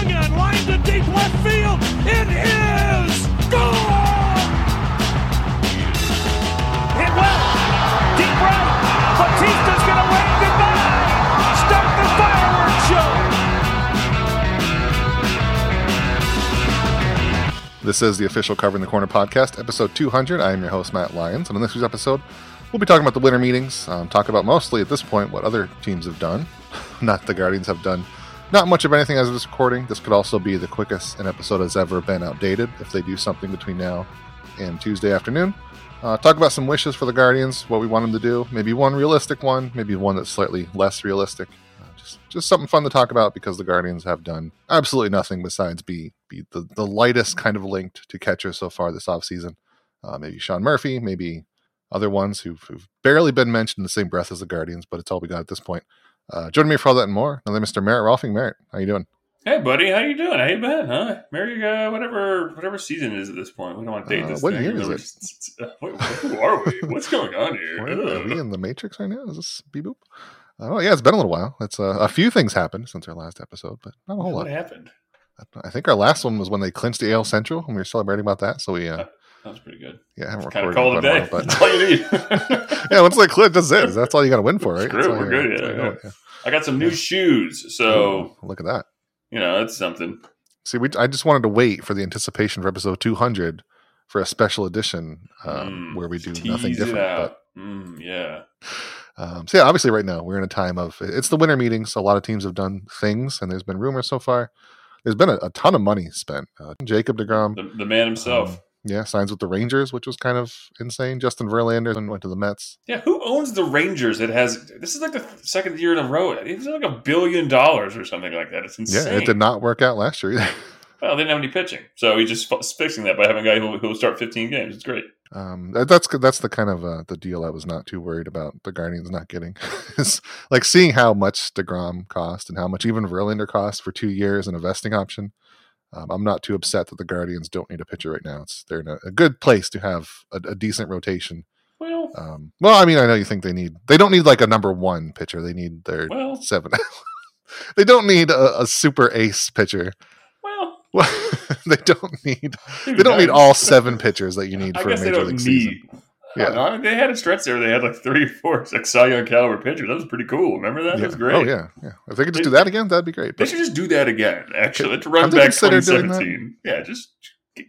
swung on, line to deep left field. It is gone. Hit well, deep right. Batista's gonna wave goodbye. Start the fireworks show. This is the official Covering the Corner podcast, episode 200. I am your host, Matt Lyons, and on this week's episode, we'll be talking about the winter meetings, um, talk about mostly at this point what other teams have done, not the Guardians have done. Not much of anything as of this recording. This could also be the quickest an episode has ever been outdated if they do something between now and Tuesday afternoon. Uh, talk about some wishes for the Guardians, what we want them to do. Maybe one realistic one, maybe one that's slightly less realistic. Uh, just, just something fun to talk about because the Guardians have done absolutely nothing besides be be the, the lightest kind of linked to catcher so far this offseason. Uh, maybe Sean Murphy, maybe other ones who've, who've, barely been mentioned in the same breath as the Guardians, but it's all we got at this point. Uh, joining me for all that and more, another Mr. Merritt Rohlfing. Merritt, how you doing? Hey, buddy, how you doing? How you been, huh? Merry, uh, whatever, whatever season is at this point. We don't want to date Uh, this. what thing. year is it? Wait, who are we? What's going on here? Are we in the Matrix right now? Is this beep boop? Oh yeah, it's been a little while. It's uh, a few things happened since our last episode, but not a whole what lot. happened? I think our last one was when they clinched the AL Central, and we were celebrating about that. So we, uh, That was pretty good. yeah, I haven't Kind of recorded call in it a while, That's all you need. yeah, once they clinch, that's it. That's all you got to win for, right? Screw it, we're good, yeah, yeah. I got some new shoes, so look at that. you know that's something. See, we I just wanted to wait for the anticipation for episode 200 for a special edition um, Mm, where we do nothing different. But Mm, yeah. But um, so yeah, obviously, right now we're in a time of it's the winter meetings. A lot of teams have done things, and there's been rumors so far. There's been a, a ton of money spent. Uh, Jacob Degrom, The, the man himself. um, yeah, signs with the Rangers, which was kind of insane. Justin Verlander and went to the Mets. yeah, who owns the Rangers? That has this is like the second year in a row. It's like a billion dollars or something like that. It's insane. Yeah, it did not work out last year either. Well, they didn't have any pitching, so he's just fixing that by having a guy who who will start 15 games. It's great. Um, that's that's the kind of uh, the deal I was not too worried about the Guardians not getting. Is like seeing how much Degrom cost and how much even Verlander cost for two years and a vesting option. Um, I'm not too upset that the Guardians don't need a pitcher right now. It's they're in a, a good place to have a, a decent rotation. Well, Um, well, I mean, I know you think they need they don't need like a number one pitcher. They need their well, seven. they don't need a, a super ace pitcher. well. Well, they don't need they don't need all seven pitchers that you need I for a major league season. Yeah. They had a stretch there. They had like three four like Cy Young caliber pitchers. That was pretty cool. Remember that? Yeah. That's great. Oh yeah, yeah. If they could just They- do that again, that'd be great. They should just do that again. Actually, let's run back considered doing 2017. Yeah, just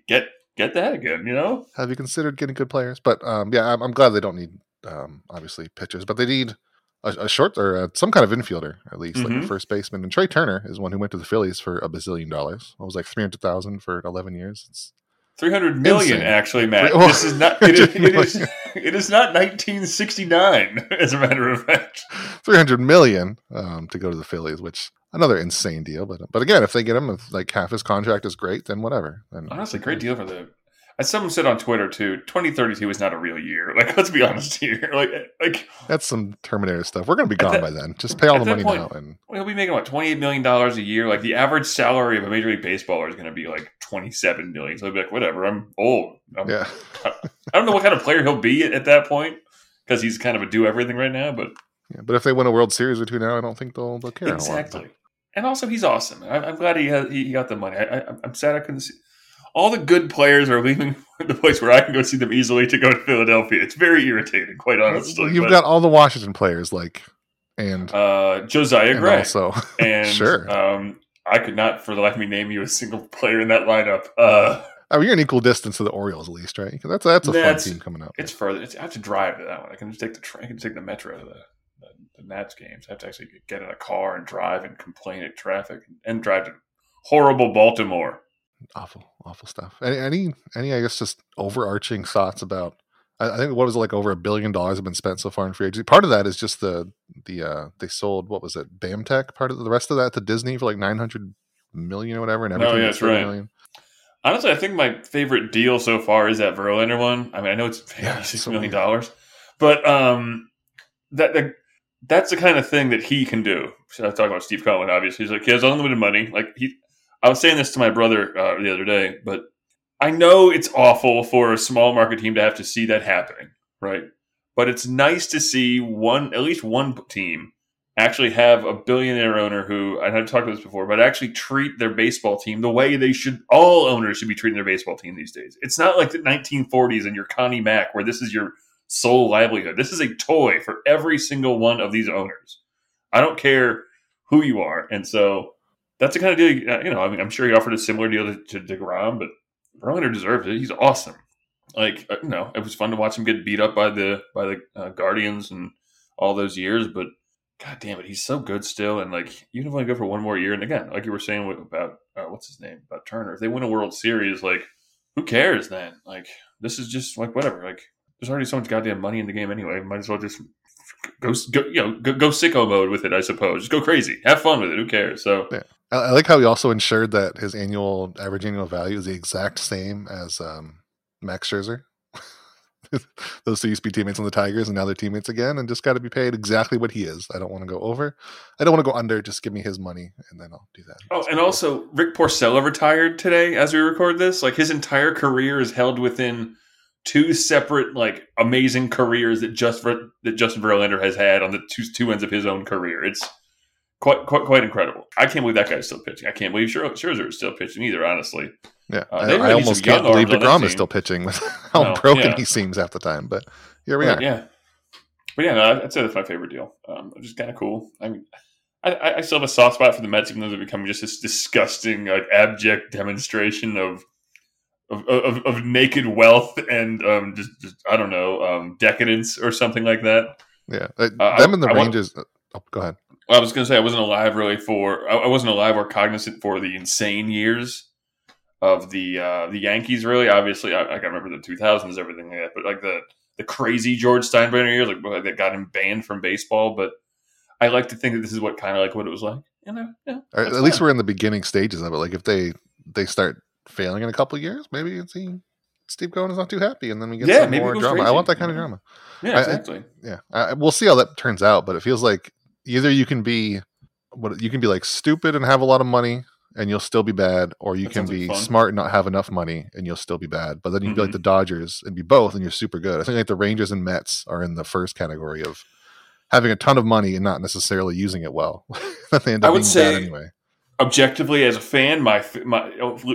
get get that again. You know. have you considered getting good players? But um, yeah, I'm, I'm glad they don't need um, obviously pitchers, but they need a, a short or uh some kind of infielder at least, like Mhm. a first baseman. And Trea Turner is one who went to the Phillies for a bazillion dollars. It was like three hundred thousand for eleven years. It's, Three hundred million, Insane. actually, Matt. Oh, this is not. It is, it is, it is. not 1969, as a matter of fact. three hundred million um, to go to the Phillies, which another insane deal. But but again, if they get him, if like half his contract is great, then whatever. Then Honestly, great deal for the. As someone said on Twitter too, 2032 is not a real year. Like, let's be honest here. Like, like That's some Terminator stuff. We're gonna be gone that- by then. Just pay all the money point- now, and We'll be making what twenty eight million dollars a year. Like the average salary of a major league baseballer is going to be like twenty seven million. So I'd be like, whatever. I'm old. I'm, yeah. I don't know what kind of player he'll be at, at that point because he's kind of a do everything right now. But Yeah, but if they win a World Series or two now, I don't think they'll, they'll care. exactly. And also, he's awesome. I, I'm glad he has, he got the money. I, I'm sad I couldn't see. All the good players are leaving the place where I can go see them easily to go to Philadelphia. It's very irritating, quite honestly. You've but, got all the Washington players, like, and, uh, Josiah and Gray. also, And Sure. um, I could not, for the life of me, name you a single player in that lineup. Uh, I mean, you're an equal distance to the Orioles, at least, right? 'Cause That's that's a That's- fun team coming up. it's further. It's, I have to drive to that one. I can just take the train. I can take the metro to the, the, the Nats games. I have to actually get in a car and drive and complain at traffic and drive to horrible Baltimore. awful, awful stuff. Any, any, any, I guess, just overarching thoughts about? I, I think what was it like over a billion dollars have been spent so far in free agency. Part of that is just the the uh they sold what was it, Bamtech. Part of the rest of that to Disney for like nine hundred million or whatever, and Oh, yeah, was that's right. 30 million. Honestly, I think my favorite deal so far is that Verlander one. I mean, I know it's Yeah, six so million dollars, but um, that, that that's the kind of thing that he can do. So I talk about Steve Cohen. Obviously, he's like he has unlimited money. Like he, I was saying this to my brother uh, the other day, but I know it's awful for a small market team to have to see that happening, right? But it's nice to see one, at least one team, actually have a billionaire owner who I have talked about this before, but actually treat their baseball team the way they should. All owners should be treating their baseball team these days. It's not like the 1940s and your Connie Mack, where this is your sole livelihood. This is a toy for every single one of these owners. I don't care who you are, and so that's the kind of deal. You know, I mean, I'm sure he offered a similar deal to, to Degrom, but Verlander deserves it. He's awesome. Like uh, you know, it was fun to watch him get beat up by the by the uh, Guardians and all those years, but God damn it, he's so good still. And like, even if I go for one more year, and again, like you were saying about uh, what's his name about Turner, if they win a World Series, like, who cares then? Like, this is just like whatever. Like, there's already so much goddamn money in the game anyway. Might as well just go, go you know, go, go sicko mode with it. I suppose. Just go crazy, have fun with it. Who cares? So. Yeah. I like how he also ensured that his annual average annual value is the exact same as um, Max Scherzer. those two used to be teammates on the Tigers, and now they're teammates again, and just got to be paid exactly what he is. I don't want to go over. I don't want to go under. Just give me his money, and then I'll do that. Oh, and also Rick Porcello retired today as we record this. Like his entire career is held within two separate, like amazing careers that just that Justin Verlander has had on the two two ends of his own career. It's quite quite quite incredible. I can't believe that guy's still pitching. I can't believe Scherzer is still pitching either. Honestly, yeah, uh, I, I almost can't believe Degrom is still pitching with how no, broken yeah. he seems half the time. But here we but, are. Yeah, but yeah, no, I'd say that's my favorite deal. Um, just kind of cool. I mean. I, I, still have a soft spot for the Mets, even though they're becoming just this disgusting, like abject demonstration of of, of, of naked wealth and um, just, just, I don't know um, decadence or something like that. Yeah, uh, them and the I, Rangers. Want, oh, go ahead. I was going to say I wasn't alive really for I wasn't alive or cognizant for the insane years of the uh, the Yankees. Really, obviously, I, I can remember the 2000s, everything like that. But like the the crazy George Steinbrenner years, like that got him banned from baseball. But I like to think that this is what kind of like what it was like. You know, yeah, at fine. least we're in the beginning stages of it. Like if they they start failing in a couple years, maybe see Steve Cohen is not too happy, and then we get yeah, some more drama. Crazy. I want that kind of drama. Yeah, exactly. I, yeah, I, we'll see how that turns out. But it feels like either you can be what you can be like stupid and have a lot of money and you'll still be bad, or you that can be like smart and not have enough money and you'll still be bad. But then you can mm-hmm. be like mm-hmm. the Dodgers and be both, and you're super good. I think like the Rangers and Mets are in the first category of having a ton of money and not necessarily using it well. they end up I would say, anyway. Objectively, as a fan, my my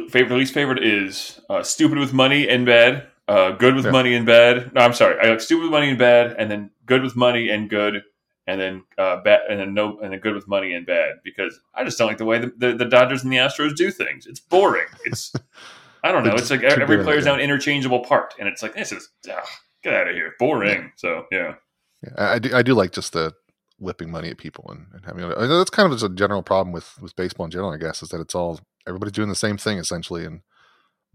favorite, least favorite is uh, stupid with money and bad, uh, good with yeah. money and bad. No, I'm sorry, I like stupid with money and bad, and then good with money and good and then uh, bad, and then no, and then good with money and bad because I just don't like the way the, the, the Dodgers and the Astros do things. It's boring. It's I don't know. It's like every player's now an interchangeable part, and it's like this is ugh, get out of here, boring. Yeah. So yeah. yeah, I do. I do like just the whipping money at people and, and having. That's kind of just a general problem with with baseball in general. I guess is that it's all everybody's doing the same thing essentially, and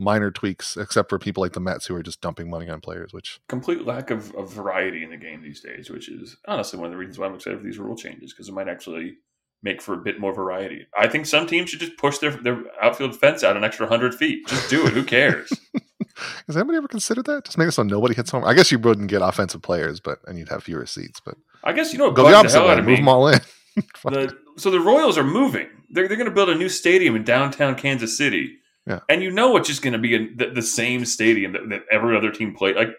minor tweaks, except for people like the Mets who are just dumping money on players, which complete lack of, of variety in the game these days, which is honestly one of the reasons why I'm excited for these rule changes because it might actually make for a bit more variety. I think some teams should just push their their outfield fence out an extra hundred feet. Just do it. Who cares? Has anybody ever considered that? Just make it so nobody hits home. I guess you wouldn't get offensive players, but and you'd have fewer seats. But I guess you know go the opposite way. Move me. them all in. the, so the Royals are moving. They're they're going to build a new stadium in downtown Kansas City yeah. And you know it's just going to be in the, the, same stadium that, that, every other team played. Like,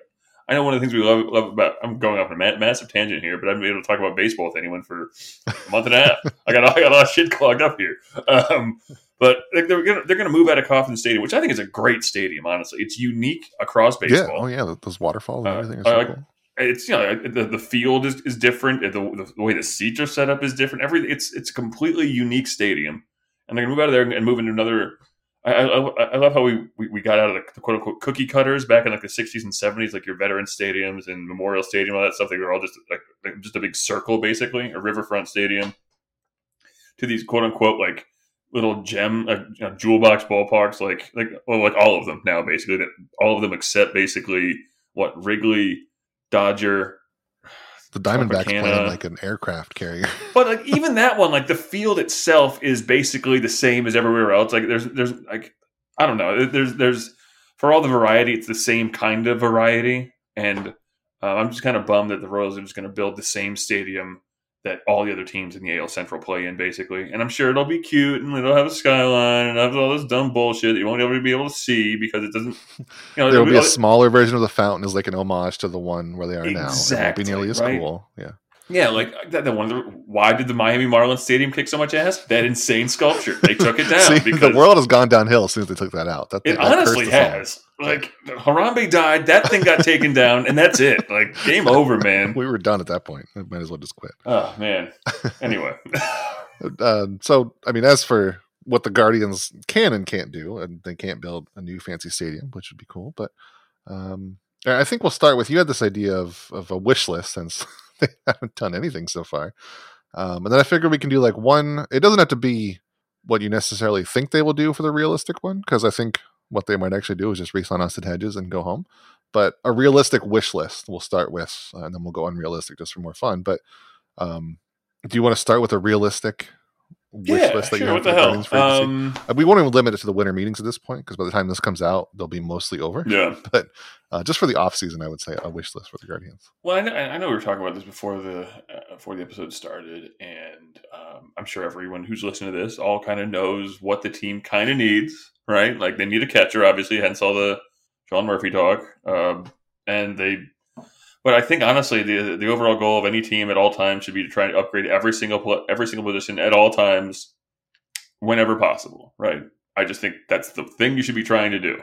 I know one of the things we love, love about. I'm going off on a massive tangent here, but I've been able to talk about baseball with anyone for a month and a half. I got I got a lot of shit clogged up here. Um, but they're gonna they're gonna move out of Kauffman Stadium, which I think is a great stadium. Honestly, it's unique across baseball. Yeah. Oh yeah, those waterfalls and uh, everything. Uh, so cool. It's you know the, the field is, is different. The, the, the way the seats are set up is different. Everything it's it's a completely unique stadium, and they're gonna move out of there and move into another I, I, I, love how we, we, we got out of the, quote unquote cookie cutters back in like the 60s and 70s, like your veteran stadiums and Memorial Stadium, all that stuff. They were all just like, like just a big circle, basically, a riverfront stadium, to these quote unquote like little gem, uh, you know, jewel box ballparks, like like well, like all of them now, basically. That all of them except basically what Wrigley, Dodger, the Diamondbacks playing like an aircraft carrier. but like even that one, like the field itself is basically the same as everywhere else. Like there's there's like I don't know. There's there's for all the variety, it's the same kind of variety, and uh, I'm just kind of bummed that the Royals are just going to build the same stadium that all the other teams in the AL Central play in, basically. And I'm sure it'll be cute and it'll have a skyline and have all this dumb bullshit that you won't ever be able to see because it doesn't. You know, There'll be a smaller version of the fountain as like an homage to the one where they are exactly, now. It won't be nearly as right? cool. Yeah. Yeah, like that. one. The, why did the Miami Marlins Stadium kick so much ass? That insane sculpture. They took it down See, because the world has gone downhill as soon as they took that out. That, it that honestly all. Like Harambe died, that thing got taken down, and that's it. Like game over, man. We were done at that point. We might as well just quit. Oh man. Anyway, Uh, so, I mean, as for what the Guardians can and can't do, and they can't build a new fancy stadium, which would be cool. But um, I think we'll start with you had this idea of of a wish list since they haven't done anything so far, um, and then I figured we can do like one. It doesn't have to be what you necessarily think they will do for the realistic one, because I think what they might actually do is just re-sign Austin Hedges and go home. But a realistic wish list we'll start with, uh, and then we'll go unrealistic just for more fun. But um, do you want to start with a realistic wish yeah, list that you have What for the hell? Um, Uh, we won't even limit it to the winter meetings at this point because by the time this comes out, they'll be mostly over. yeah. But uh, just for the off season, I would say a wish list for the Guardians. Well, I know, I know we were talking about this before the uh, before the episode started, and um, I'm sure everyone who's listening to this all kind of knows what the team kind of needs, right? Like they need a catcher, obviously, hence all the Sean Murphy talk, um, and they. But I think honestly, the the overall goal of any team at all times should be to try to upgrade every single every single position at all times, whenever possible, right? I just think that's the thing you should be trying to do.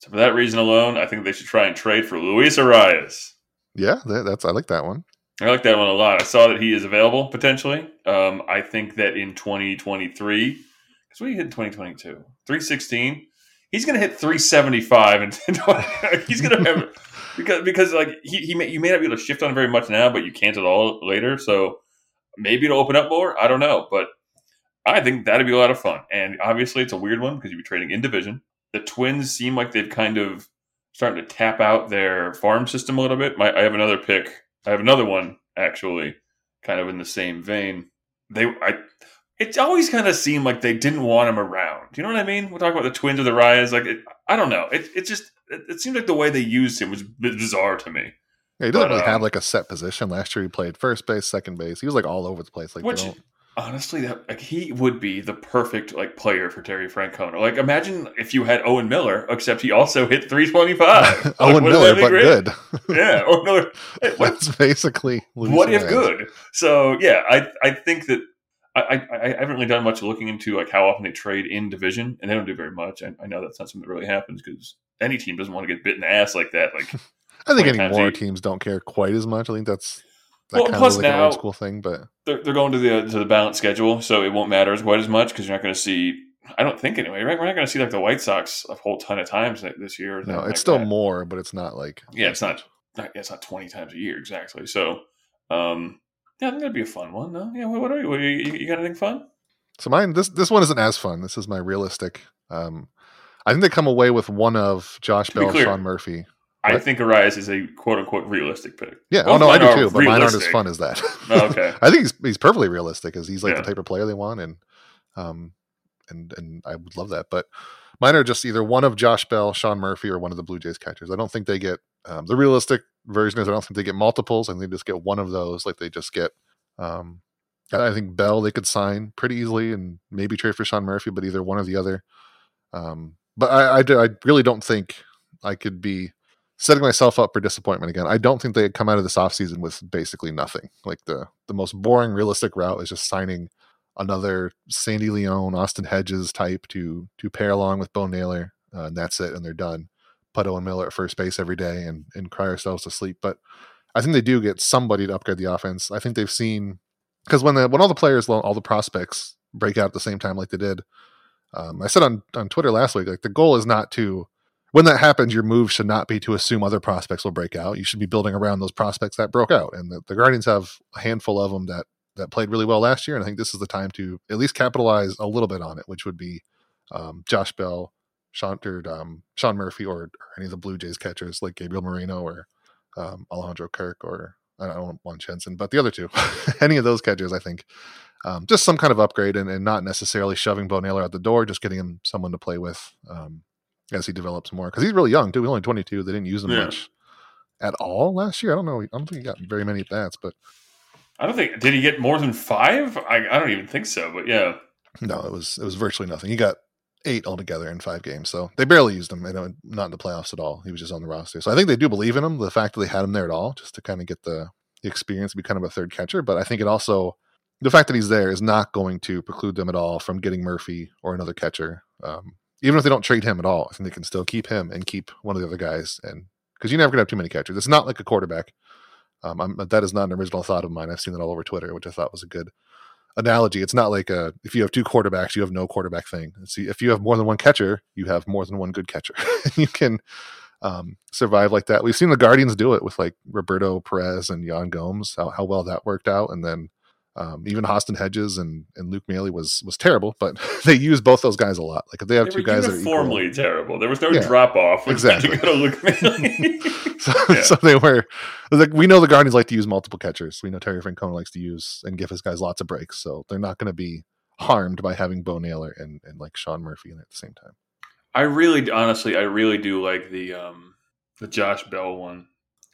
So for that reason alone, I think they should try and trade for Luis Arraez. Yeah, that, that's I like that one. I like that one a lot. I saw that he is available potentially. Um, I think that in 2023, because we hit in 2022, 316, he's going to hit 375, and he's going to have because because like he, he may, you may not be able to shift on very much now, but you can't at all later. So maybe it'll open up more. I don't know, but I think that'd be a lot of fun. And obviously, it's a weird one because you'd be trading in division. The Twins seem like they've kind of starting to tap out their farm system a little bit. My, I have another pick. I have another one actually, kind of in the same vein. They, I, it always kind of seemed like they didn't want him around. You know what I mean? We're talking about the Twins or the Ryas. Like, it, I don't know. It, it just, it, it seemed like the way they used him was bizarre to me. Yeah, he doesn't But, really um, have like a set position. Last year he played first base, second base. He was like all over the place. Like Which honestly, that like he would be the perfect like player for Terry Francona. Like, imagine if you had Owen Miller, except he also hit three twenty five. Owen Miller, but good. Yeah, Owen Miller. That's basically what if good? So yeah, I I think that I, I I haven't really done much looking into like how often they trade in division, and they don't do very much. I, I know that's not something that really happens because any team doesn't want to get bit in the ass like that. Like, I think 20 times anymore teams don't care quite as much. I think that's that Well, kind plus of like an now- old school thing. But they're, they're going to the to the balanced schedule, so it won't matter as quite as much because you're not going to see. I don't think anyway, right? We're not going to see like the White Sox a whole ton of times this year. no, it's like still that. more, but it's not like Yeah, it's not. not yeah, it's not twenty times a year exactly. So, um, yeah, I think that'd be a fun one. No, yeah. What, are you? What, you, you got anything fun? So mine this this one isn't as fun. This is my realistic. Um, I think they come away with one of Josh Bell, clear. Sean Murphy. I What? think Arraez is a quote unquote realistic pick. Yeah, Both oh no, I do too, but mine aren't as fun as that. Oh, okay. I think he's he's perfectly realistic because he's like Yeah. the type of player they want, and um, and and I would love that. But mine are just either one of Josh Bell, Sean Murphy, or one of the Blue Jays catchers. I don't think they get um, the realistic version is I don't think they get multiples, and they just get one of those. Like they just get. Um, I think Bell they could sign pretty easily and maybe trade for Sean Murphy, but either one or the other. Um, but I, I, I really don't think I could be setting myself up for disappointment again. I don't think they'd come out of this offseason with basically nothing. Like the the most boring realistic route is just signing another Sandy Leon, Austin Hedges type to to pair along with Bo Naylor, uh, and that's it, and they're done. Put Owen Miller at first base every day and and cry ourselves to sleep. But I think they do get somebody to upgrade the offense. I think they've seen because when the when all the players, all the prospects break out at the same time like they did. Um, I said on on Twitter last week, like the goal is not to when that happens, your move should not be to assume other prospects will break out. You should be building around those prospects that broke out, and the, the Guardians have a handful of them that that played really well last year. And I think this is the time to at least capitalize a little bit on it, which would be um, Josh Bell, Sean, or, um, Sean Murphy, or, or any of the Blue Jays catchers like Gabriel Moreno or um, Alejandro Kirk, or I don't want Jansen, but the other two, any of those catchers, I think. Um, just some kind of upgrade and, and not necessarily shoving Bo Naylor out the door, just getting him someone to play with um, as he develops more. Because he's really young too. He's only 22. They didn't use him Yeah. much at all last year. I don't know. I don't think he got very many at bats, but I don't think did he get more than five? I, I don't even think so. But yeah, no, it was it was virtually nothing. He got eight altogether in five games, so they barely used him. You know, not in the playoffs at all. He was just on the roster. So I think they do believe in him. The fact that they had him there at all, just to kind of get the experience to be kind of a third catcher. But I think it also the fact that he's there is not going to preclude them at all from getting Murphy or another catcher. Um, even if they don't trade him at all, I think they can still keep him and keep one of the other guys. And because you're never going to have too many catchers, it's not like a quarterback. Um, that is not an original thought of mine. I've seen that all over Twitter, which I thought was a good analogy. It's not like a, if you have two quarterbacks, you have no quarterback thing. See, if you have more than one catcher, you have more than one good catcher. you can um, survive like that. We've seen the Guardians do it with like Roberto Perez and Yan Gomes, how, how well that worked out. And then um, even Austin Hedges and, and Luke Maile was was terrible, but they use both those guys a lot. Like if they have They two were guys that are uniformly terrible. There was no Yeah, drop off. exactly. To go to Luke Maile. so, Yeah. so they were like we know the Guardians like to use multiple catchers. We know Terry Francona likes to use and give his guys lots of breaks, so they're not going to be harmed by having Bo Naylor and, and like Sean Murphy in at the same time. I really, honestly, I really do like the um the Josh Bell one.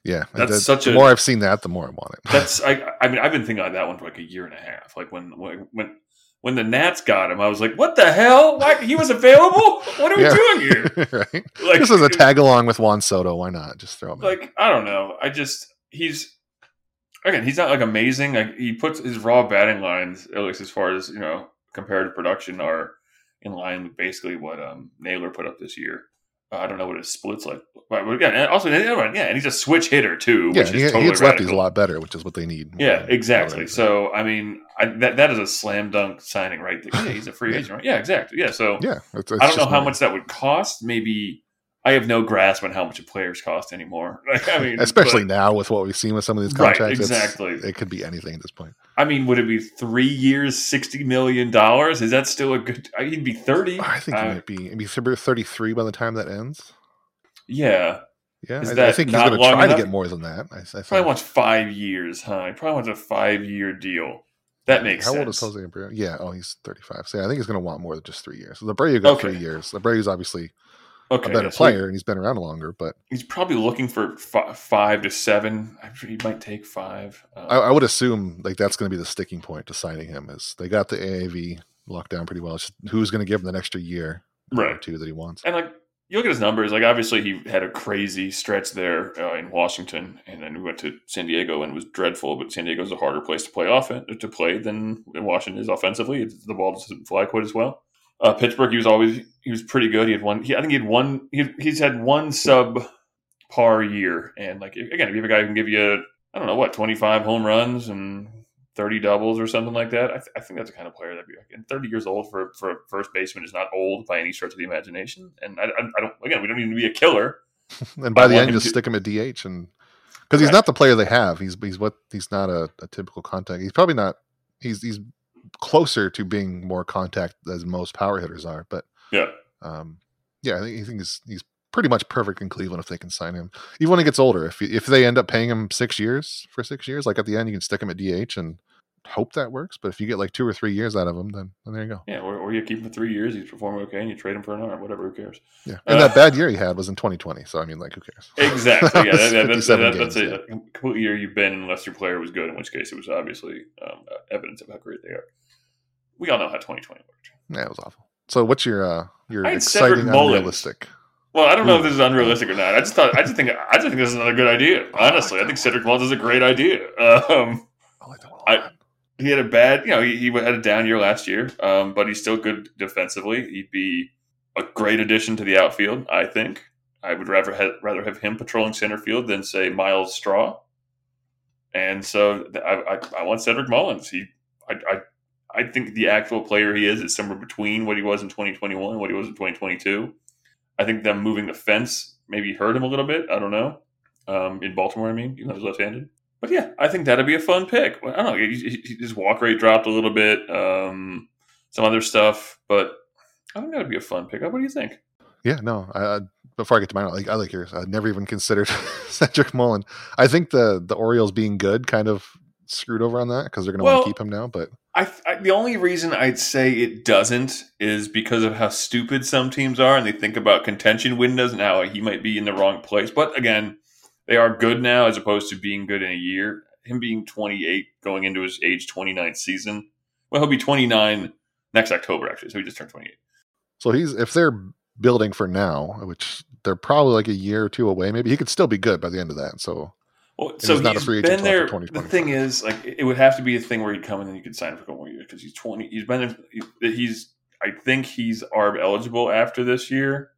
Yeah, That's the, such the a- more I've seen that, the more I want it. That's I. I mean, I've been thinking about that one for like a year and a half. Like when when when when the Nats got him, I was like, "What the hell? Why he was available? What are we Yeah. doing here?" right? Like Just as a tag along with Juan Soto, why not just throw him? in? like I don't know. I just he's again he's not like amazing. Like he puts his raw batting lines, at least as far as you know, comparative production are in line with basically what um Naylor put up this year. I don't know what his splits like, but again, and also yeah, and he's a switch hitter too, yeah, which he, is he totally hits lefties a lot better, which is what they need. Yeah, Um, exactly. So I mean, I, that that is a slam dunk signing right there. Yeah, he's a free Yeah. agent, right? Yeah, exactly. Yeah, so yeah, it's, it's I don't know how money. much that would cost. Maybe I have no grasp on how much a players cost anymore. Like, I mean, especially but- now with what we've seen with some of these contracts. it's- exactly. it could be anything at this point. I mean, would it be three years, sixty million dollars? Is that still a good? I- He'd be thirty. I think Uh, it might be maybe thirty-three by the time that ends. Yeah, Yeah, Is I, I think he's going to try to get more than that. I, I think. probably wants five years, huh? He probably wants a five-year deal. That makes How sense. old is Jose Abreu? Yeah, oh, he's thirty-five. So yeah, I think he's going to want more than just three years. So Abreu got Okay. three years. Abreu's obviously Okay, a better so player, and he's been around longer. But he's probably looking for fi- five to seven. I'm sure he might take five. Um, I, I would assume like that's going to be the sticking point to signing him. Is they got the AAV locked down pretty well. It's just who's going to give him the extra year or right. two that he wants? And like you look at his numbers, like obviously he had a crazy stretch there uh, in Washington, and then we went to San Diego and it was dreadful. But San Diego is a harder place to play off to play than Washington is offensively. It's, the ball doesn't fly quite as well. Uh, Pittsburgh, he was always he was pretty good. He had one. He, I think he had one. He, he's had one sub par year, and like again, if you have a guy who can give you, I don't know what, twenty five home runs and thirty doubles or something like that, I, th- I think that's the kind of player that'd be. Like, and thirty years old for for a first baseman is not old by any stretch of the imagination. And I, I, I don't. Again, we don't need to be a killer. And by the end, just to- stick him at DH, and because he's Right. not the player they have, he's he's what he's not a, a typical contact. He's probably not. He's he's closer to being more contact as most power hitters are, but Yeah. um, yeah, I think, I think he's he's pretty much perfect in Cleveland if they can sign him. Even when he gets older, if if they end up paying him six years for six years, like at the end, you can stick him at DH and hope that works. But if you get like two or three years out of him, then, then there you go. Yeah, or, or you keep him for three years, he's performing okay, and you trade him for an arm, whatever. Who cares? Yeah, and Uh, that bad year he had was in 2020. So I mean, like, who cares? Exactly. That yeah, that, that, that's, 57 that, that's games, a, a complete year you've been unless your player was good, in which case it was obviously um, evidence of how great they are. We all know how 2020 worked. Yeah, it was awful. So what's your uh your I exciting unrealistic? Well, I don't know if this is unrealistic or not. I just thought I just think I just think this is another good idea. Oh, I Honestly, I think Cedric Mullins is a great idea. Um, I like that one I-. he had a bad, you know, he, he had a down year last year, um, but he's still good defensively. He'd be a great addition to the outfield. I think I would rather have, rather have him patrolling center field than say Myles Straw. And so I, I, I want Cedric Mullins. He, I, I, I think the actual player he is is somewhere between what he was in 2021 and what he was in 2022. I think them moving the fence maybe hurt him a little bit. I don't know. Um, in Baltimore, I mean, even though he's left-handed. But yeah, I think that'd be a fun pick. I don't know. His walk rate dropped a little bit. Um, some other stuff, but I think that'd be a fun pick. What do you think? Yeah, no. I, I, before I get to mine, I like I like yours. I never even considered Cedric Mullen. I think the the Orioles being good kind of screwed over on that because they're going to Well- want to keep him now. But I, I the only reason I'd say it doesn't is because of how stupid some teams are, and they think about contention windows and how he might be in the wrong place. But again, they are good now as opposed to being good in a year. Him being 28, going into his age 29 season. Well, he'll be 29 next October, actually. So he just turned 28. so he's if they're building for now, which they're probably like a year or two away, maybe he could still be good by the end of that. So Well, so he's not a free agent there. The thing is, like, it would have to be a thing where he'd come and then you could sign him for a couple more years because he's twenty. He's been. He's. I think he's ARB eligible after this year.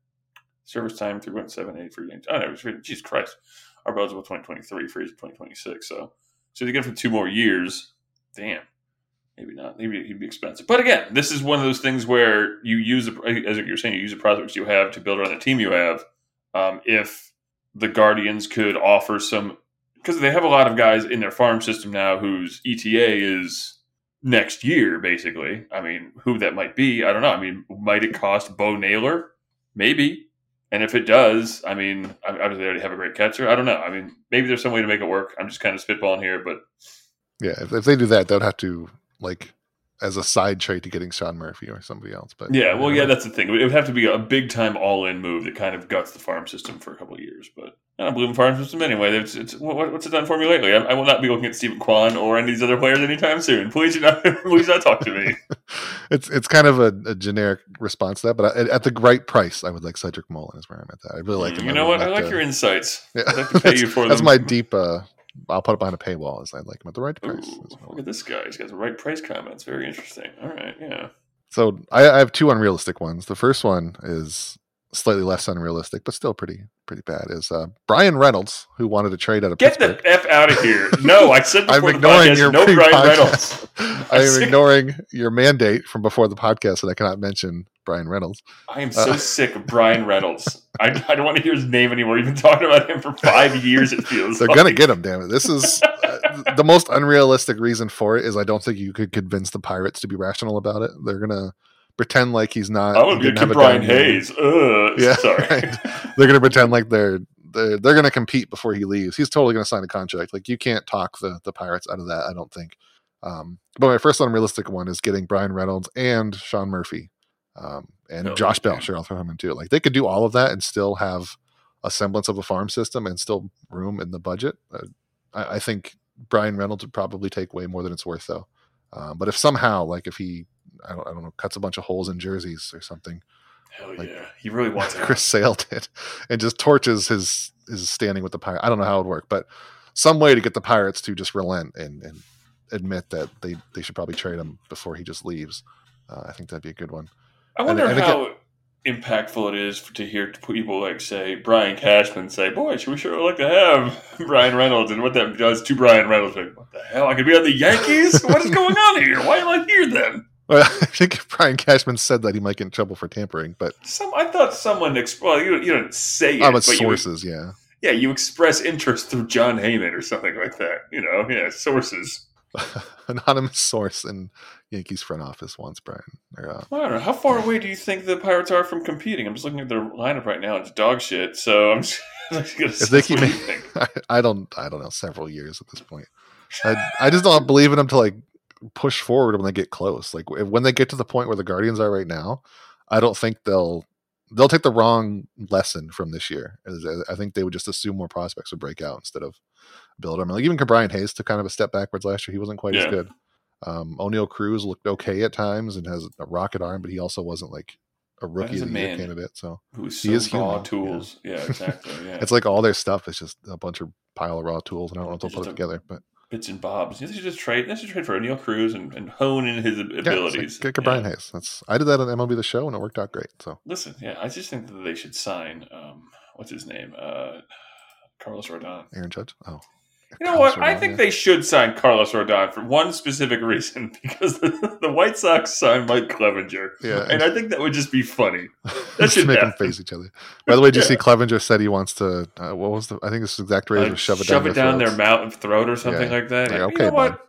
Service time three point seven eight free agent. Oh no, free, Jesus Christ, ARB eligible twenty twenty three, free agent twenty twenty six. So, so they get him for two more years. Damn. Maybe not. Maybe he'd be expensive. But again, this is one of those things where you use, as you're saying, you use the prospects you have to build around the team you have. Um, if the Guardians could offer some, because they have a lot of guys in their farm system now whose ETA is next year, basically. I mean, who that might be, I don't know. I mean, might it cost Bo Naylor? Maybe. And if it does, I mean, obviously they already have a great catcher. I don't know. I mean, maybe there's some way to make it work. I'm just kind of spitballing here, but Yeah, if, if they do that, they'd have to like as a side trade to getting Sean Murphy or somebody else. But Yeah, well, yeah, that's the thing. It would have to be a big time all in move that kind of guts the farm system for a couple of years. But I don't believe in farm system anyway. It's, it's what, what's it done for me lately? I, I will not be looking at Steven Kwan or any of these other players anytime soon. Please do not, please not talk to me. it's it's kind of a, a generic response to that, but at, at the right price, I would like Cedric Mullen is where I'm at. That I really like him. Mm, you know what? I like to- your insights. Yeah. I'd like to pay you for That's them. my deep. uh I'll put it behind a paywall. Is I like him at the right price. That's what I look at this guy. He's got the right price comments. Very interesting. All right, yeah. So I, I have two unrealistic ones. The first one is slightly less unrealistic, but still pretty pretty bad. Is uh, Bryan Reynolds, who wanted to trade out of Get Pittsburgh. the f out of here! No, I said I'm before the ignoring podcast, your no Brian pre-podcast. Reynolds. I am ignoring your mandate from before the podcast that I cannot mention Bryan Reynolds. I am so Uh, sick of Bryan Reynolds. I, I don't want to hear his name anymore. You've been talking about him for five years. It feels. They're like. gonna get him. Damn it! This is uh, the most unrealistic reason for it. Is I don't think you could convince the Pirates to be rational about it. They're gonna pretend like he's not. I want he to be have Brian. Hayes. Ugh, Yeah, sorry. right. They're gonna pretend like they're they're, they're gonna compete before he leaves. He's totally gonna sign a contract. Like you can't talk the the Pirates out of that. I don't think. Um, but my first unrealistic one is getting Bryan Reynolds and Sean Murphy, um, and Oh, Josh Bell. Sure, I'll throw him in too. Like they could do all of that and still have a semblance of a farm system and still room in the budget. Uh, I, I think Bryan Reynolds would probably take way more than it's worth though. Um, but if somehow, like if he, I don't, I don't know, cuts a bunch of holes in jerseys or something, Hell Like- yeah, he really wants it. Chris Sale did, and just torches his his standing with the Pirates. I don't know how it would work, but some way to get the Pirates to just relent and, and admit that they they should probably trade him before he just leaves. Uh, I think that'd be a good one. I wonder and again- how impactful it is to hear people like say Brian Cashman say, "Boy, should we sure like to have Bryan Reynolds?" And what that does to Bryan Reynolds, like, what the hell? I could be on the Yankees. what is going on here? Why am I here then? Well, I think if Brian Cashman said that he might get in trouble for tampering, but Some I thought someone ex- well, you you don't say it, oh, but but you, sources, yeah. yeah, you express interest through Jon Heyman or something like that. You know, yeah, sources. Anonymous source in Yankees front office wants Brian. Or, uh, I don't know. How far away do you think the Pirates are from competing? I'm just looking at their lineup right now. It's dog shit. So I'm just, I'm just gonna if say, they keep, what do you think? I, I don't, I don't know, several years at this point. I, I just don't believe in them to like push forward when they get close. Like if, when they get to the point where the Guardians are right now, I don't think they'll they'll take the wrong lesson from this year. I think they would just assume more prospects would break out instead of build them. Like even Brian Hayes took kind of a step backwards last year. He wasn't quite as good. Um, Oneil Cruz looked okay at times and has a rocket arm, but he also wasn't like a rookie of the year candidate. So Who's He so is raw human, tools? Yeah, exactly. Yeah, it's like all their stuff is just a bunch of pile of raw tools, and I don't know if they'll put it together. But bits and bobs. They should just trade. They should trade for Oneil Cruz and, and hone in his yeah, abilities. like, get Yeah. Brian Hayes. That's I did that on MLB the Show, and it worked out great. So Listen, yeah, I just think that they should sign. Um, what's his name? Uh, Carlos Rodon. Aaron Judge. Oh, You know what? I think they should sign Carlos Rodon for one specific reason because the, the White Sox signed Mike Clevinger, Yeah, and I think that would just be funny. just should make them face each other. By the way, did you Yeah. see Clevinger said he wants to? Uh, what was the? I think this exact phrase was shove it shove down, it down their their mouth and throat or something Yeah. like that. Like, okay, you know what?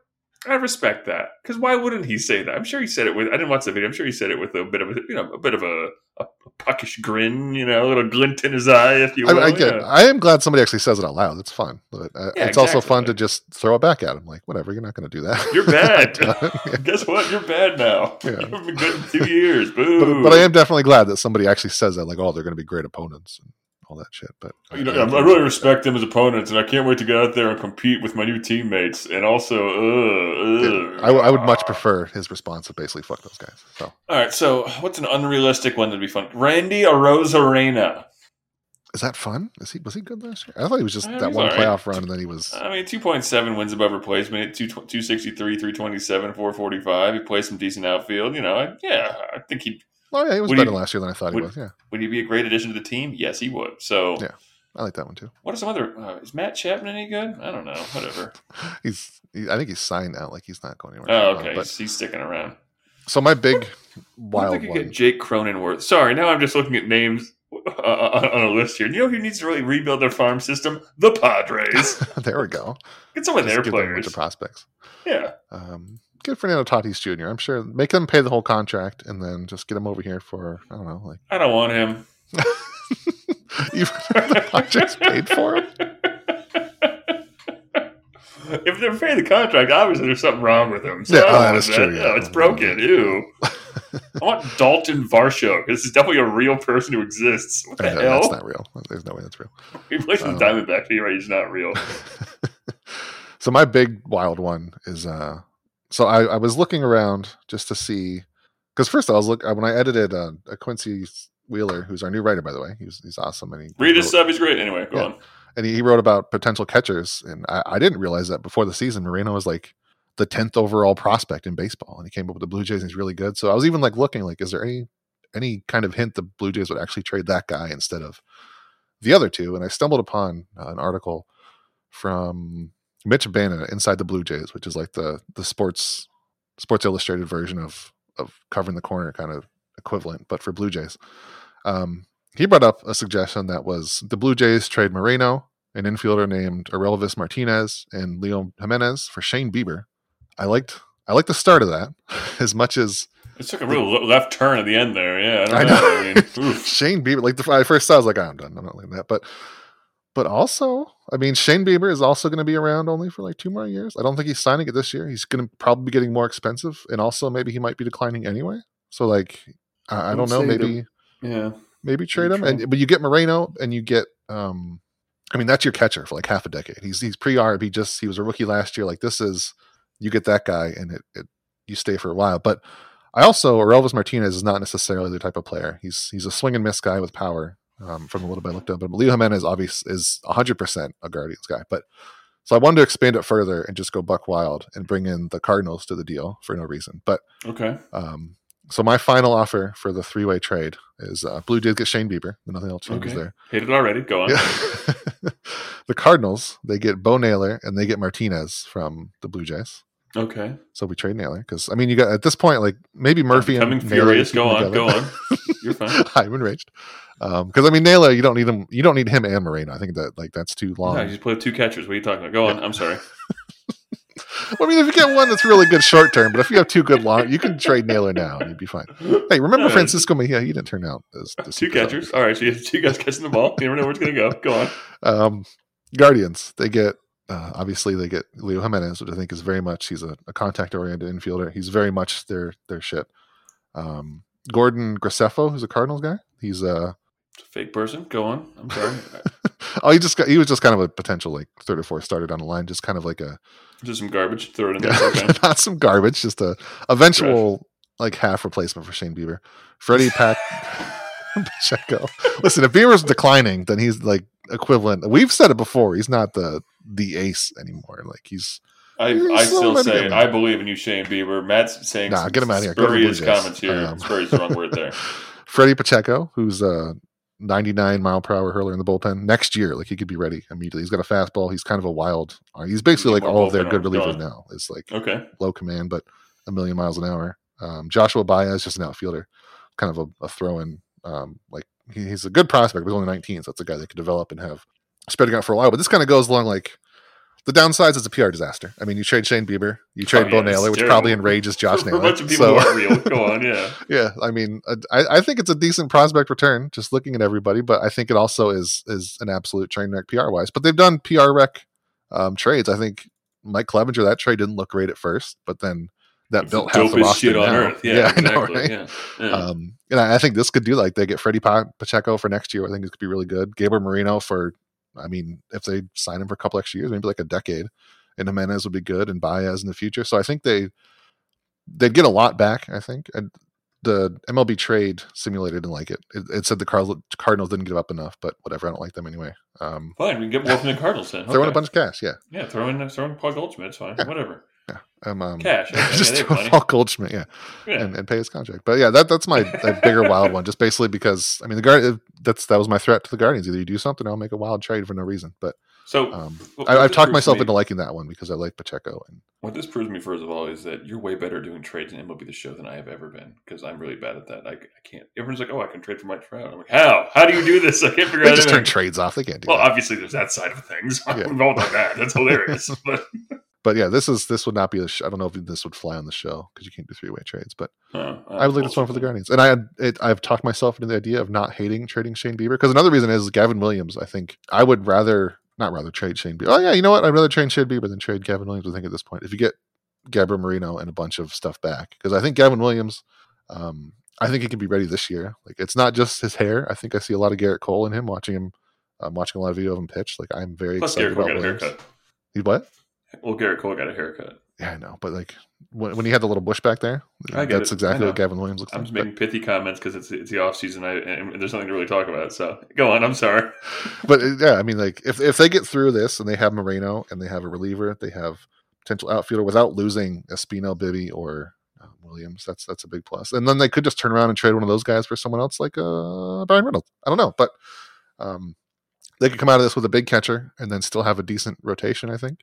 I respect that because why wouldn't he say that? I'm sure he said it with. I didn't watch the video. I'm sure he said it with a bit of a you know a bit of a, a puckish grin, you know, a little glint in his eye, if you I, will. I get. yeah. I am glad somebody actually says it out loud. It's fun, but uh, Yeah, it's also fun to just throw it back at him. Like, whatever, you're not going to do that. You're bad. Yeah. Guess what? You're bad now. Yeah. You've been good in two years. Boo. but, but I am definitely glad that somebody actually says that. Like, oh, they're going to be great opponents and all that shit. But You know, I, really respect them as opponents, and I can't wait to get out there and compete with my new teammates. And also, uh, uh, I, I would much prefer his response of basically fuck those guys. So All right, so what's an unrealistic one that'd be fun? Randy Arozarena. Is that fun? Is he was he good last year? I thought he was just Yeah, that one right. playoff run, and then he was. I mean, 2.7 wins above replacement, 2, 263, 327, 445. He plays some decent outfield. You know, I, yeah, I think he Oh yeah, he was would better he- last year than I thought he was. Yeah, would he be a great addition to the team? Yes, he would. So, Yeah. I like that one too. what are some other? Uh, is Matt Chapman any good? I don't know. Whatever. He's. He, I think he's signed out. Like he's not going anywhere. Oh, for a while, okay. But he's, he's sticking around. so my big I wild think one. get Jake Cronenworth. Sorry, now I'm just looking at names uh, on on a list here. You know who needs to really rebuild their farm system? The Padres. there we go. Get some of their them a bunch players. of prospects. Yeah. Um, get Fernando Tatis Jr. I'm sure make them pay the whole contract, and then just get him over here for I don't know, like I don't want him. even if the Padres paid for him. if they're paying the contract, obviously there's something wrong with him. So Yeah, oh, that's that. true, yeah. No, it's broken. Ew. I want Dalton Varsho. This is definitely a real person who exists. What the Yeah, that's not real. There's no way that's real. He plays Um. You're right. He's not real. so my big wild one is uh so I, I was looking around just to see because first I was look when I edited uh, a Quincy Wheeler, who's our new writer by the way, he's he's awesome and he Read his stuff. He's great. Anyway, go Yeah. on. and he, he wrote about potential catchers and I, I didn't realize that before the season Moreno was like the tenth overall prospect in baseball and he came up with the Blue Jays and he's really good. So I was even like looking like is there any any kind of hint the Blue Jays would actually trade that guy instead of the other two? And I stumbled upon uh, an article from Mitch Bannon inside the Blue Jays, which is like the the sports Sports Illustrated version of of covering the corner kind of equivalent, but for Blue Jays. Um, he brought up a suggestion that was the Blue Jays trade Moreno, an infielder named Orelvis Martinez, and Leo Jimenez for Shane Bieber. I liked I liked the start of that as much as It took a real le- left turn at the end there. Yeah, I, don't I know. know. I mean. Shane Bieber, like the I first saw, I was like, "Ah, I'm done. I'm not like that. But but also, I mean, Shane Bieber is also going to be around only for like two more years. I don't think he's signing it this year. He's going to probably be getting more expensive, and also maybe he might be declining anyway. So like, I, I don't know. Maybe yeah. maybe trade him, True. and but you get Moreno, and you get. um I mean, that's your catcher for like half a decade. He's he's pre arb. He just he was a rookie last year. Like this is you get that guy, and it, it you stay for a while. But I also Elvis Martinez is not necessarily the type of player. He's he's a swing and miss guy with power. Um, from a little bit I looked up, but Leo Jimenez obvious is 100 percent a Guardians guy. But so I wanted to expand it further and just go buck wild and bring in the Cardinals to the deal for no reason. But Okay. um, so my final offer for the three way trade is uh, Blue Jays get Shane Bieber. Nothing else changes Okay. there. Hit it already. Go on. Yeah. the Cardinals they get Bo Naylor and they get Martinez from the Blue Jays. Okay. So we trade Naylor because I mean you got at this point like maybe Murphy and Becoming Naylor furious. Go on. Go on. You're fine. I'm enraged because I mean Naylor you don't need him you don't need him and Moreno. I think that like that's too long. No, you just play with two catchers. What are you talking about? Go on. I'm sorry. I mean if you get one that's really good short term, but if you have two good long, you can trade Naylor now and you'd be fine. Hey, remember. Francisco Mejia? He didn't turn out as the Two catchers. All right. So you have two guys catching the ball. You never know where it's going to go. Go on. Um, Guardians, they get uh, obviously they get Leo Jimenez, which I think is very much he's a, a contact oriented infielder. He's very much their their shit. Um, Gordon Graceffo, who's a Cardinals guy, he's uh a fake person. Go on. I'm sorry. oh he just got, he was just kind of a potential like third or fourth starter down the line, just kind of like a Just some garbage. Throw it in there. Okay. not some garbage, just a eventual like half replacement for Shane Bieber. Freddie Pack Pacheco. Listen, if Bieber's declining, then he's like equivalent. We've said it before. He's not the the ace anymore. Like he's I, I still say. I believe in you, Shane Bieber. Matt's saying Nah, get him here. Go to the spurious comments here. Um, spurious the wrong word there. Freddie Pacheco, who's a 99 mile per hour hurler in the bullpen next year. Like he could be ready immediately. He's got a fastball. He's kind of a wild. uh, He's basically like all of their good relievers now. It's like Okay. low command, but a million miles an hour. Um, Joshua Baez, just an outfielder, kind of a, a throw in. Um, like he, he's a good prospect, but he's only 19, so that's a guy that could develop and have spreading out for a while. But this kind of goes along like the downsides is a PR disaster. I mean, you trade Shane Bieber, you trade Oh, Bo yeah, Naylor, which terrible. probably enrages Josh for, for Naylor. a bunch of people so, who aren't real. Go on. Yeah. yeah, I mean, uh, I, I think it's a decent prospect return, just looking at everybody. But I think it also is is an absolute train wreck PR wise. But they've done PR wreck um, trades. I think Mike Clevinger that trade didn't look great at first, but then that It's the built half the roster shit on now. earth. Yeah, I know, right? Yeah. yeah. Um, and I, I think this could do like they get Freddie Pa- Pacheco for next year. I think this could be really good. Gabriel Moreno for, I mean, if they sign him for a couple extra years, maybe like a decade, and Jimenez would be good, and Baez in the future. So I think they they'd get a lot back. I think, and the MLB trade simulator didn't like it. It, it said the Card- Cardinals didn't give up enough, but whatever. I don't like them anyway. Um, Fine, we can get more from the Cardinals then. Throw in a bunch of cash, yeah. Yeah, throw in throw in Paul Goldschmidt. It's fine. Whatever. Um, um, Cash. Okay, just yeah, they have. Paul Goldschmidt, yeah, Yeah. and, and pay his contract. But yeah, that that's my bigger wild one. Just basically because I mean the guard that's that was my threat to the Guardians. Either you do something, or I'll make a wild trade for no reason. But so um, I, i've talked myself me- into liking that one because I like Pacheco. And What this proves to me, first of all, is that you're way better doing trades in MLB the Show than I have ever been because I'm really bad at that. I, I can't. Everyone's like, "Oh, I can trade for Mike Trout." I'm like, "How? How do you do this?" I can't figure they out. just anything. turn trades off. They can't do Well, that. obviously, there's that side of things. Yeah. We've all done that. That's hilarious. but But yeah, this is this would not be a. Sh- I don't know if this would fly on the show because you can't do three way trades. But uh, I would like this one for the Guardians. And I had it, I've talked myself into the idea of not hating trading Shane Bieber because another reason is Gavin Williams. I think I would rather not rather trade Shane Bieber. Oh yeah, you know what? I'd rather trade Shane Bieber than trade Gavin Williams. I think at this point, if you get Gabriel Moreno and a bunch of stuff back, because I think Gavin Williams, um, I think he can be ready this year. Like it's not just his hair. I think I see a lot of Gerrit Cole in him. Watching him, I'm watching a lot of video of him pitch. Like I'm very Plus, excited Garrett about Williams. He what? Well, Gerrit Cole got a haircut. Yeah, I know, but like when, when he had the little bush back there, that's it. Exactly what Gavin Williams looks like. I'm just making pithy comments because it's it's the off season. I and there's nothing to really talk about. So go on. I'm sorry. but uh, yeah, I mean, like if if they get through this and they have Moreno and they have a reliever, they have potential outfielder without losing Espino, Bibee, or uh, Williams. That's that's a big plus. And then they could just turn around and trade one of those guys for someone else, like uh, Bryan Reynolds. I don't know, but um, they could come out of this with a big catcher and then still have a decent rotation, I think.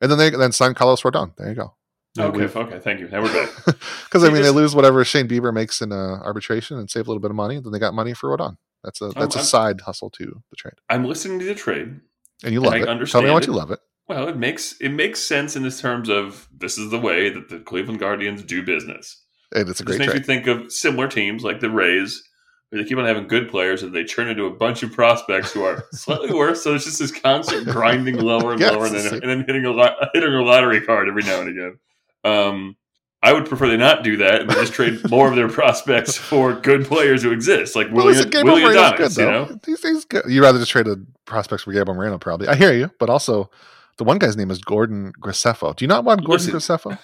And then they then sign Carlos Rodon. There you go. Okay. Okay. Thank you. Now we're good. Because I mean, this- they lose whatever Shane Bieber makes in uh, arbitration and save a little bit of money. Then they got money for Rodon. That's a that's a I'm- side hustle to the trade, I'm listening to the trade. and you And love I it. Tell me understand how much it. you love it. Well, it makes it makes sense in this terms of this is the way that the Cleveland Guardians do business. And it's a It just great makes trade. me think of similar teams like the Rays, where they keep on having good players and they turn into a bunch of prospects who are slightly worse. So it's just this constant grinding lower and lower, and then, and then hitting a lot, hitting a lottery card every now and again. Um, I would prefer they not do that and just trade more of their prospects for good players who exist, like Well, William, Gabriel William Adonis, good you though. know. He's, he's good. You rather just trade a prospects for Gabriel Moreno, probably. I hear you, but also the one guy's name is Gordon Graceffo. Do you not want Gordon Listen, Graceffo?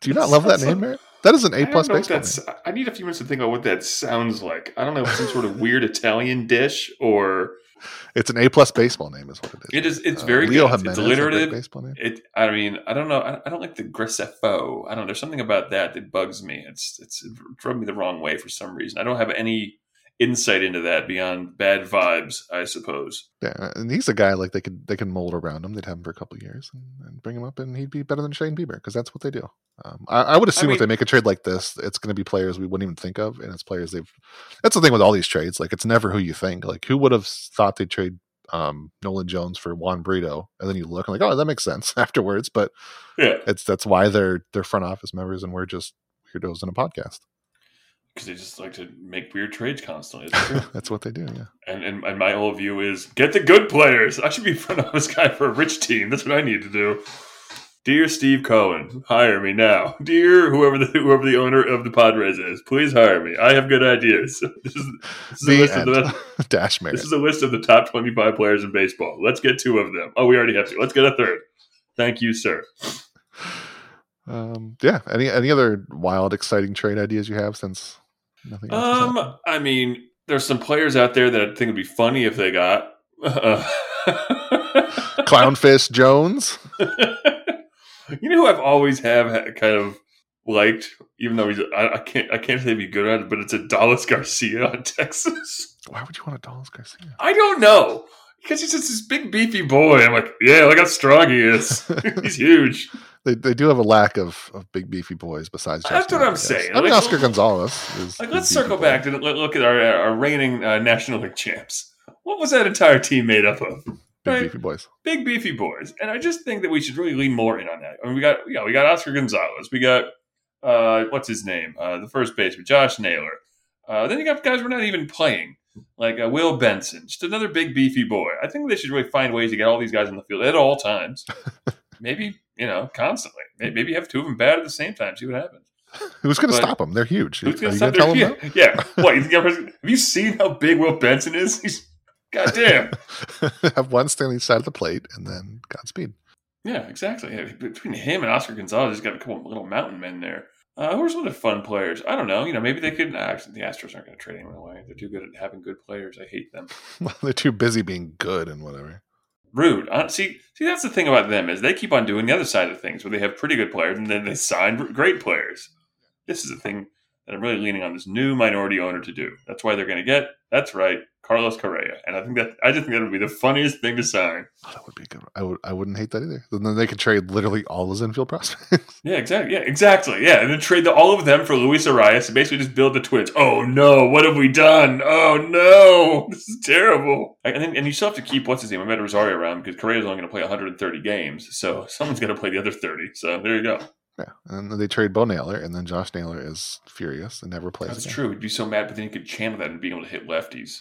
Do you not love that name, like- Merritt? That is an A plus baseball name. I need a few minutes to think about what that sounds like. I don't know, some sort of weird Italian dish or It's an A plus baseball name, is what it is. it is. It's Uh, very Leo good. Jimenez, It's alliterative. baseball name. It. I mean, I don't know. I, I don't like the Graceffo. I don't. know. There's something about that that bugs me. It's it's it rubbed me the wrong way for some reason. I don't have any insight into that beyond bad vibes. I suppose. Yeah, and he's a guy like they could they can mold around him. They'd have him for a couple of years and, and bring him up, and he'd be better than Shane Bieber because that's what they do. Um, I, I would assume mean- if they make a trade like this, it's going to be players we wouldn't even think of, and it's players they've. That's the thing with all these trades. Like it's never who you think. Like who would have thought they'd trade um, Nolan Jones for Juan Brito, and then you look and like, oh, that makes sense afterwards. But Yeah, it's that's why they're they're front office members, and we're just weirdos in a podcast. Because they just like to make weird trades constantly. That's what they do. Yeah. and, and and my whole view is get the good players. I should be front office guy for a rich team. That's what I need to do. Dear Steve Cohen, hire me now. Dear whoever the whoever the owner of the Padres is, please hire me. I have good ideas. This is this is a list of the end. Dash this is a list of the top twenty five players in baseball. Let's get two of them. Oh, we already have two. Let's get a third. Thank you, sir. Um, yeah. Any any other wild, exciting trade ideas you have since nothing else? Um, I mean, there's some players out there that I think would be funny if they got. Clownfish Jones. you know who I've always have ha- kind of liked, even though he's I, I can't I can't say he's good at it, but it's Adolis Garcia on Texas. Why would you want Adolis Garcia? I don't know because he's just this big beefy boy. I'm like, yeah, look how strong he is. he's huge. They, they do have a lack of, of big beefy boys besides. That's what I'm saying. I mean, Like, Oscar Gonzalez is. Like, let's circle boy. back to look look at our, our reigning uh, National League champs. What was that entire team made up of? big right? beefy boys. big beefy boys, and I just think that we should really lean more in on that. I mean, we got yeah, we got Oscar Gonzalez, we got uh, what's his name, uh, the first baseman, Josh Naylor. Uh, then you got guys we're not even playing, like uh, Will Benson, just another big beefy boy. I think they should really find ways to get all these guys on the field at all times. maybe you know constantly. Maybe, maybe have two of them bad at the same time. See what happens. Who's going to stop them? They're huge. Who's stop going to tell them yeah, yeah. What you Have you seen how big Will Benson is? He's goddamn. have one standing side of the plate and then Godspeed. Yeah, exactly. Yeah, between him and Oscar Gonzalez, he's got a couple little mountain men there. Uh, who are some other fun players? I don't know. You know, maybe they could. Actually, the Astros aren't going to trade anyone away. They're too good at having good players. I hate them. They're too busy being good and whatever. Rude. Uh, see, see, that's the thing about them is they keep on doing the other side of things where they have pretty good players and then they sign great players. This is the thing that I'm really leaning on this new minority owner to do. That's why they're going to get. That's right, Carlos Correa, and I think that I just think that would be the funniest thing to sign. Oh, that would be good. I would. I wouldn't hate that either. Then they could trade literally all his infield prospects. Yeah, exactly. Yeah, exactly. Yeah, and then trade the, all of them for Luis Arraez and basically just build the Twins. Oh no, what have we done? Oh no, this is terrible. And then, and you still have to keep what's his name, Amed Rosario around because Correa's only going to play 130 games, so someone's going to play the other 30. So there you go. yeah, and then they trade Bo Naylor, and then Josh Naylor is furious and never plays. That's again. true. He'd be so mad, but then you could channel that and be able to hit lefties.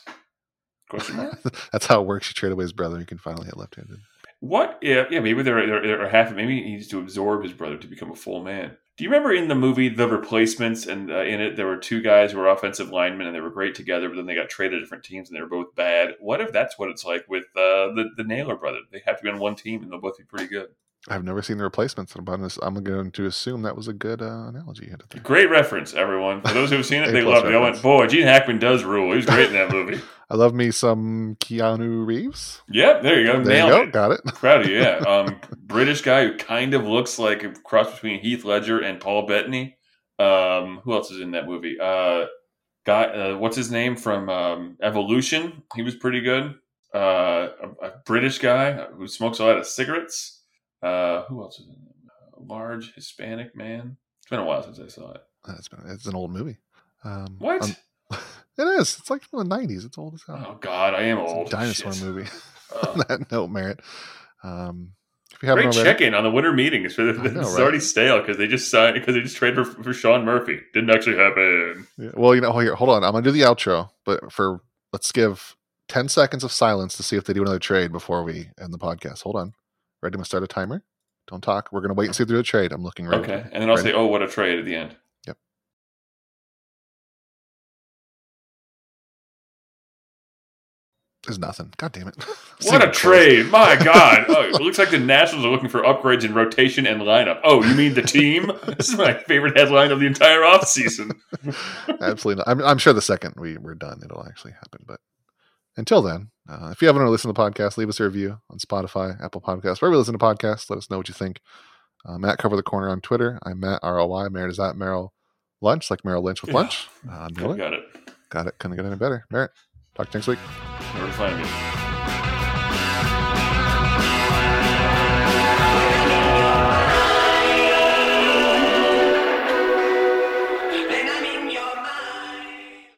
Question mark. That's how it works. You trade away his brother, you can finally hit left-handed. What if, yeah, maybe they're, they're, they're half, maybe he needs to absorb his brother to become a full man. Do you remember in the movie The Replacements, and uh, in it, there were two guys who were offensive linemen and they were great together, but then they got traded to different teams and they were both bad? What if that's what it's like with uh, the, the Naylor brother? They have to be on one team and they'll both be pretty good. I've never seen the replacements, but I'm, going to assume that was a good uh, analogy you had there. Great reference, everyone. For those who have seen it, they loved it. I went, boy, Gene Hackman does rule. He was great in that movie. I love me some Keanu Reeves. yep, there you go. There you go. it. Got it. Proud of you, yeah. Um, British guy who kind of looks like a cross between Heath Ledger and Paul Bettany. Um, who else is in that movie? Uh, guy, uh, what's his name from um, Evolution? He was pretty good. Uh, a, a British guy who smokes a lot of cigarettes. Uh, who else is in it? A large Hispanic man. It's been a while since I saw it. It's been it's an old movie. Um, What? um, it is. It's like from the '90s. It's old as hell. oh God, I am It's a old. dinosaur Shit. movie. Uh, On that note, Merritt. Um, if you haven't Great already, check in on the winter meetings. For the, know, it's right? already stale because they just signed because they just traded for, for Sean Murphy. Didn't actually happen. Yeah, well, you know, here, hold on. I'm gonna do the outro, but for let's give 10 seconds of silence to see if they do another trade before we end the podcast. Hold on. Ready? I'm gonna start a timer. Don't talk. We're gonna wait and see through a trade. I'm looking right. Okay, and then I'll Ready? say, "Oh, what a trade!" at the end. Yep. There's nothing. God damn it. What a trade! My God! Oh, it looks like the Nationals are looking for upgrades in rotation and lineup. Oh, you mean the team? this is my favorite headline of the entire offseason. Absolutely not. I'm, I'm sure the second we, we're done, it'll actually happen. But until then, uh, if you haven't already listened to the podcast, leave us a review on Spotify, Apple Podcasts, wherever you listen to podcasts. Let us know what you think. Uh, Matt Cover the Corner on Twitter. I'm Matt ROI. Merritt is at Merrill Lunch, like Merrill Lynch with lunch. Uh, Miller. Got it. Got it. Couldn't get any better. Merritt, talk to you next week. To find me?